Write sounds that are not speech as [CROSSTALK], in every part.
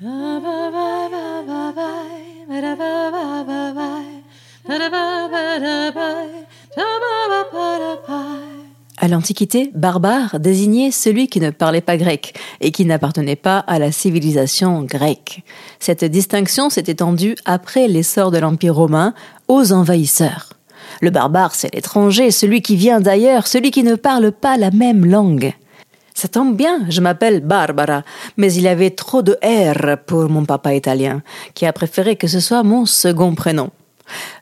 À l'Antiquité, barbare désignait celui qui ne parlait pas grec et qui n'appartenait pas à la civilisation grecque. Cette distinction s'est étendue après l'essor de l'Empire romain aux envahisseurs. Le barbare, c'est l'étranger, celui qui vient d'ailleurs, celui qui ne parle pas la même langue. Ça tombe bien, je m'appelle Barbara, mais il avait trop de R pour mon papa italien, qui a préféré que ce soit mon second prénom.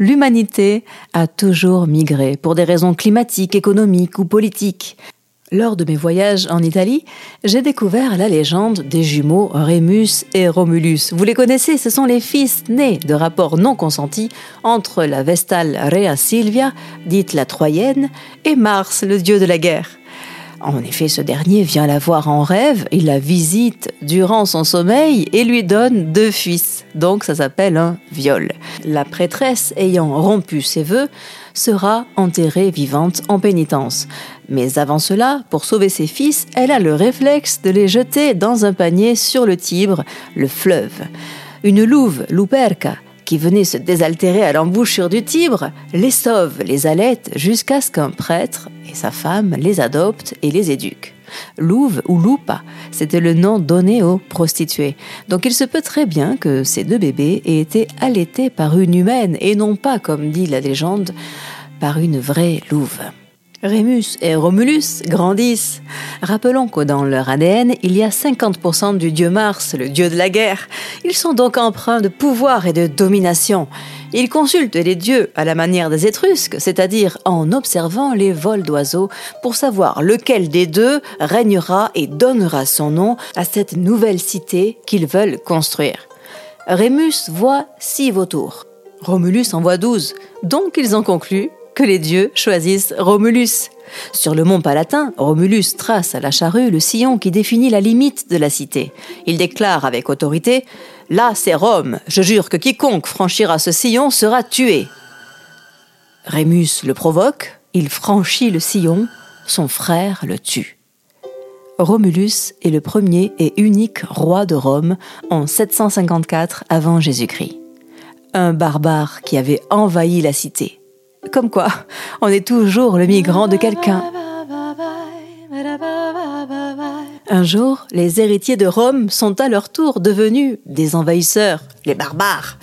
L'humanité a toujours migré pour des raisons climatiques, économiques ou politiques. Lors de mes voyages en Italie, j'ai découvert la légende des jumeaux Rémus et Romulus. Vous les connaissez, ce sont les fils nés de rapports non consentis entre la Vestale Rea Silvia, dite la Troyenne, et Mars, le dieu de la guerre. En effet, ce dernier vient la voir en rêve, il la visite durant son sommeil et lui donne deux fils. Donc ça s'appelle un viol. La prêtresse ayant rompu ses vœux sera enterrée vivante en pénitence. Mais avant cela, pour sauver ses fils, elle a le réflexe de les jeter dans un panier sur le Tibre, le fleuve. Une louve, Luperca, qui venaient se désaltérer à l'embouchure du Tibre, les sauvent, les allaitent jusqu'à ce qu'un prêtre et sa femme les adoptent et les éduquent. Louve ou Loupa, c'était le nom donné aux prostituées. Donc il se peut très bien que ces deux bébés aient été allaités par une humaine et non pas, comme dit la légende, par une vraie louve. Rémus et Romulus grandissent. Rappelons que dans leur ADN, il y a 50% du dieu Mars, le dieu de la guerre. Ils sont donc empreints de pouvoir et de domination. Ils consultent les dieux à la manière des Étrusques, c'est-à-dire en observant les vols d'oiseaux pour savoir lequel des deux régnera et donnera son nom à cette nouvelle cité qu'ils veulent construire. Rémus voit six vautours. Romulus en voit douze. Donc ils en concluent les dieux choisissent Romulus. Sur le mont Palatin, Romulus trace à la charrue le sillon qui définit la limite de la cité. Il déclare avec autorité Là, c'est Rome. Je jure que quiconque franchira ce sillon sera tué. Rémus le provoque, il franchit le sillon, son frère le tue. Romulus est le premier et unique roi de Rome en 754 avant Jésus-Christ. Un barbare qui avait envahi la cité. Comme quoi, on est toujours le migrant de quelqu'un. Un jour, les héritiers de Rome sont à leur tour devenus des envahisseurs, les barbares.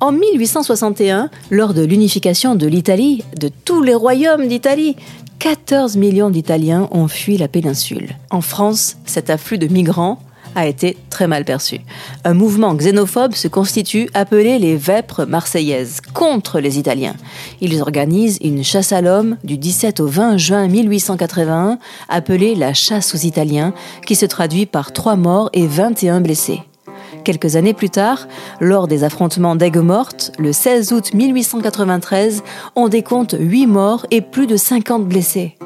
En 1861, lors de l'unification de l'Italie, de tous les royaumes d'Italie, 14 millions d'Italiens ont fui la péninsule. En France, cet afflux de migrants a été très mal perçu. Un mouvement xénophobe se constitue appelé les Vêpres marseillaises contre les Italiens. Ils organisent une chasse à l'homme du 17 au 20 juin 1881 appelée la chasse aux Italiens qui se traduit par trois morts et 21 blessés. Quelques années plus tard, lors des affrontements d'Aigues-Mortes, le 16 août 1893, on décompte 8 morts et plus de 50 blessés.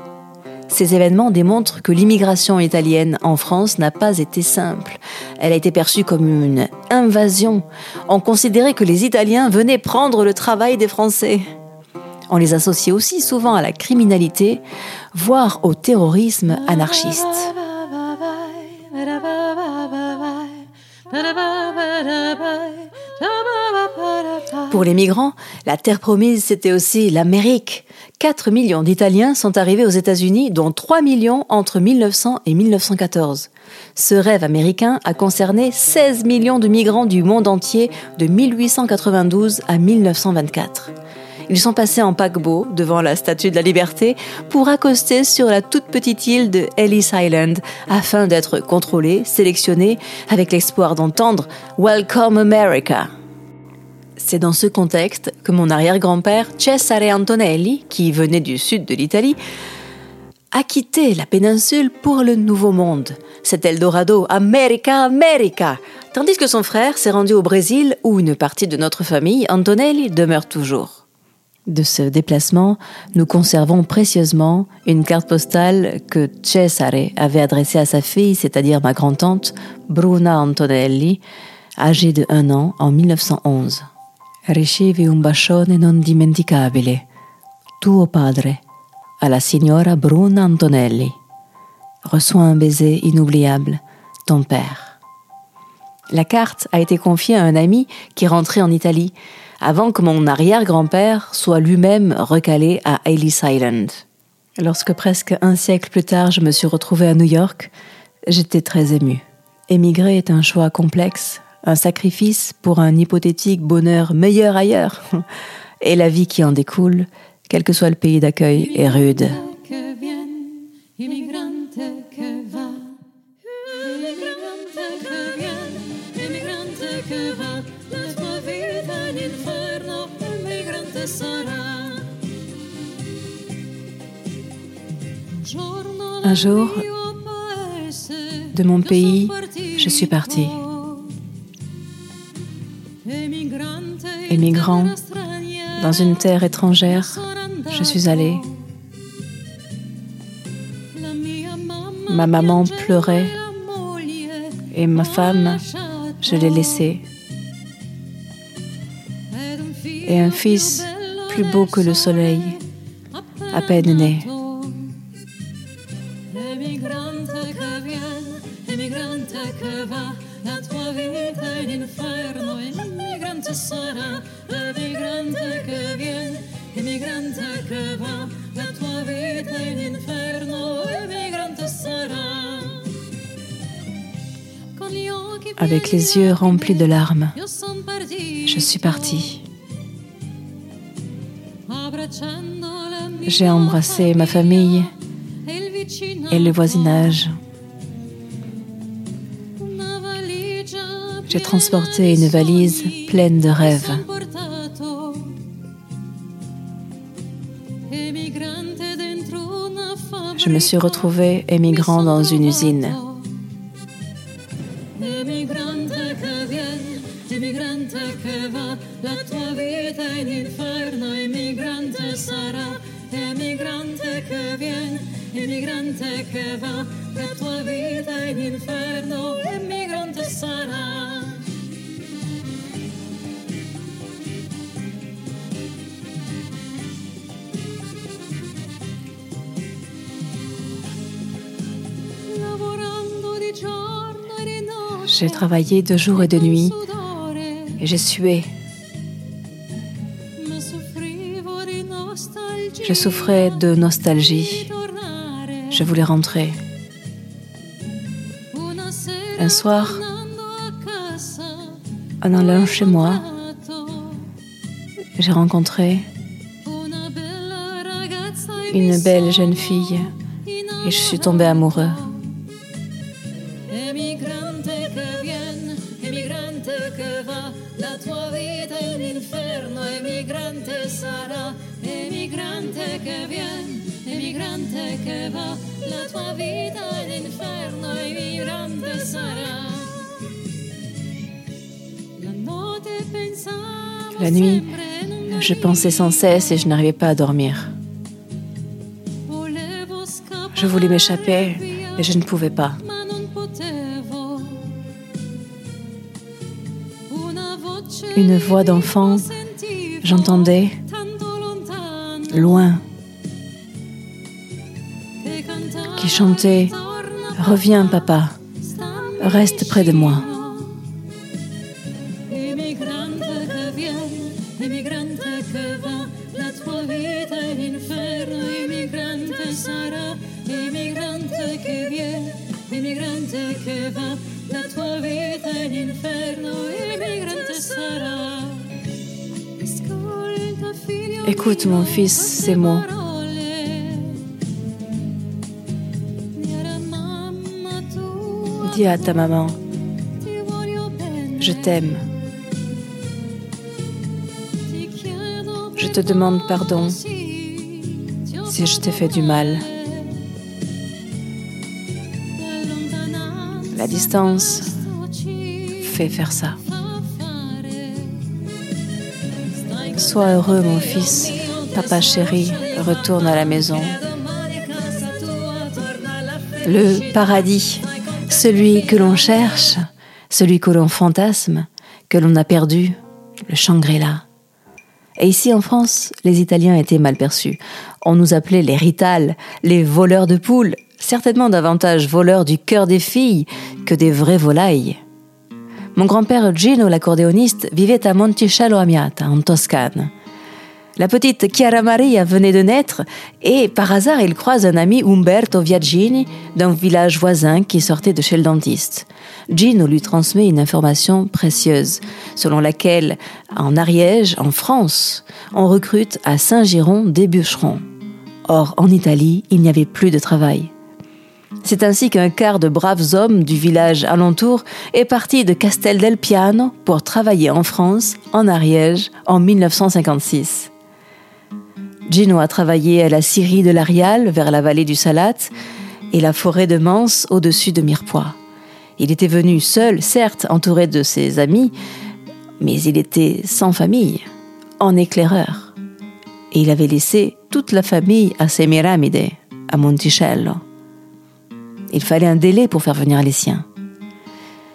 Ces événements démontrent que l'immigration italienne en France n'a pas été simple. Elle a été perçue comme une invasion. On considérait que les Italiens venaient prendre le travail des Français. On les associait aussi souvent à la criminalité, voire au terrorisme anarchiste. Pour les migrants, la terre promise, c'était aussi l'Amérique. 4 millions d'Italiens sont arrivés aux États-Unis, dont 3 millions entre 1900 et 1914. Ce rêve américain a concerné 16 millions de migrants du monde entier de 1892 à 1924. Ils sont passés en paquebot devant la Statue de la Liberté pour accoster sur la toute petite île de Ellis Island afin d'être contrôlés, sélectionnés avec l'espoir d'entendre Welcome America. C'est dans ce contexte que mon arrière-grand-père Cesare Antonelli, qui venait du sud de l'Italie, a quitté la péninsule pour le Nouveau Monde. C'est Eldorado, America, America. Tandis que son frère s'est rendu au Brésil, où une partie de notre famille, Antonelli, demeure toujours. De ce déplacement, nous conservons précieusement une carte postale que Cesare avait adressée à sa fille, c'est-à-dire ma grand-tante, Bruna Antonelli, âgée de un an en 1911. Ricevi un bacione non dimenticabile. Tuo padre, à la signora Bruna Antonelli. Reçois un baiser inoubliable, ton père. La carte a été confiée à un ami qui rentrait en Italie, avant que mon arrière-grand-père soit lui-même recalé à Ellis Island. Lorsque presque un siècle plus tard je me suis retrouvée à New York, j'étais très émue. Émigrer est un choix complexe, un sacrifice pour un hypothétique bonheur meilleur ailleurs. [LAUGHS] Et la vie qui en découle, quel que soit le pays d'accueil, est rude. Un jour, de mon pays, je suis partie. Émigrant dans une terre étrangère, je suis allée. Ma maman pleurait et ma femme, je l'ai laissée. Et un fils plus beau que le soleil, à peine né. Avec les yeux remplis de larmes, je suis partie. J'ai embrassé ma famille et le voisinage. J'ai transporté une valise pleine de rêves. Je me suis retrouvée émigrant dans une usine. J'ai travaillé de jour et de nuit et j'ai sué. Je souffrais de nostalgie. Je voulais rentrer. Un soir, en allant chez moi, j'ai rencontré une belle jeune fille et je suis tombée amoureux. La nuit, je pensais sans cesse et je n'arrivais pas à dormir. Je voulais m'échapper et je ne pouvais pas. Une voix d'enfant, j'entendais loin, qui chantait Reviens papa, reste près de moi. Écoute mon fils ces mots. Dis à ta maman, je t'aime. Je te demande pardon si je t'ai fait du mal. La distance fait faire ça. Sois heureux, mon fils. Papa chéri, retourne à la maison. Le paradis, celui que l'on cherche, celui que l'on fantasme, que l'on a perdu, le Shangri-La. Et ici en France, les Italiens étaient mal perçus. On nous appelait les ritales, les voleurs de poules, certainement davantage voleurs du cœur des filles que des vraies volailles. Mon grand-père Gino, l'accordéoniste, vivait à Monticello Amiata, en Toscane. La petite Chiara Maria venait de naître et par hasard il croise un ami Umberto Viaggini d'un village voisin qui sortait de chez le dentiste. Gino lui transmet une information précieuse selon laquelle en Ariège, en France, on recrute à Saint-Giron des bûcherons. Or en Italie, il n'y avait plus de travail. C'est ainsi qu'un quart de braves hommes du village alentour est parti de Castel del Piano pour travailler en France, en Ariège, en 1956. Gino a travaillé à la Syrie de l'Arial, vers la vallée du Salat, et la forêt de Mans au-dessus de Mirepoix. Il était venu seul, certes, entouré de ses amis, mais il était sans famille, en éclaireur. Et il avait laissé toute la famille à Semiramide, à Monticello. Il fallait un délai pour faire venir les siens.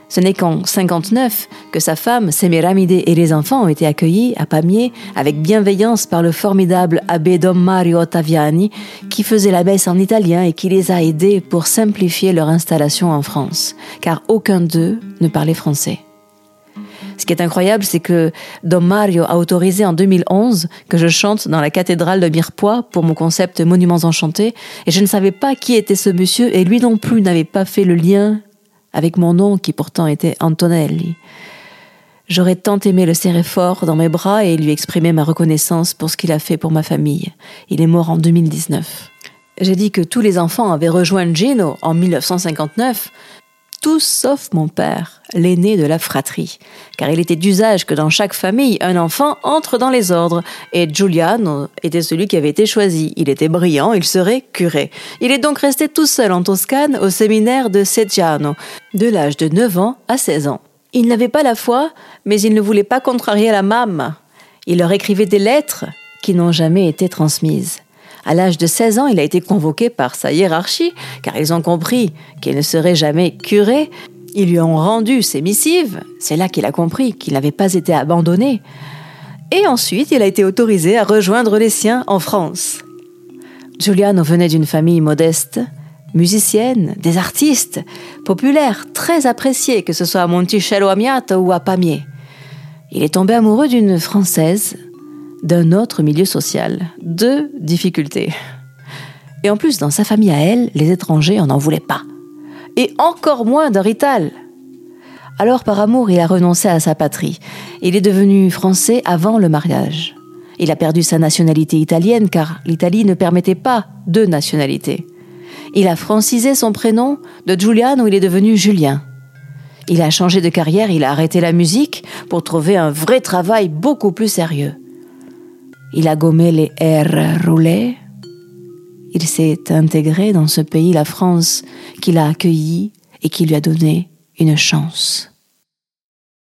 Ce n'est qu'en 59 que sa femme, Semiramide et les enfants ont été accueillis à Pamiers avec bienveillance par le formidable abbé Dom Mario Ottaviani qui faisait la messe en italien et qui les a aidés pour simplifier leur installation en France, car aucun d'eux ne parlait français. Ce qui est incroyable, c'est que Dom Mario a autorisé en 2011 que je chante dans la cathédrale de Mirepoix pour mon concept Monuments Enchantés, et je ne savais pas qui était ce monsieur, et lui non plus n'avait pas fait le lien avec mon nom qui pourtant était Antonelli. J'aurais tant aimé le serrer fort dans mes bras et lui exprimer ma reconnaissance pour ce qu'il a fait pour ma famille. Il est mort en 2019. J'ai dit que tous les enfants avaient rejoint Gino en 1959, tous sauf mon père, l'aîné de la fratrie, car il était d'usage que dans chaque famille, un enfant entre dans les ordres, et Giuliano était celui qui avait été choisi. Il était brillant, il serait curé. Il est donc resté tout seul en Toscane au séminaire de Seggiano, de l'âge de 9 ans à 16 ans. Il n'avait pas la foi, mais il ne voulait pas contrarier la mâme. Il leur écrivait des lettres qui n'ont jamais été transmises. À l'âge de 16 ans, il a été convoqué par sa hiérarchie, car ils ont compris qu'il ne serait jamais curé. Ils lui ont rendu ses missives. C'est là qu'il a compris qu'il n'avait pas été abandonné. Et ensuite, il a été autorisé à rejoindre les siens en France. Giuliano venait d'une famille modeste, musicienne, des artistes, populaires, très appréciés, que ce soit à Monticello Amiata ou à Pamiers. Il est tombé amoureux d'une Française, d'un autre milieu social. Deux difficultés. Et en plus, dans sa famille à elle, les étrangers en en voulaient pas. Et encore moins d'un rital. Alors, par amour, il a renoncé à sa patrie. Il est devenu français avant le mariage. Il a perdu sa nationalité italienne car l'Italie ne permettait pas deux nationalités. Il a francisé son prénom de Giuliano il est devenu Julien. Il a changé de carrière, il a arrêté la musique pour trouver un vrai travail beaucoup plus sérieux. Il a gommé les airs roulés. Il s'est intégré dans ce pays, la France, qu'il a accueilli et qui lui a donné une chance.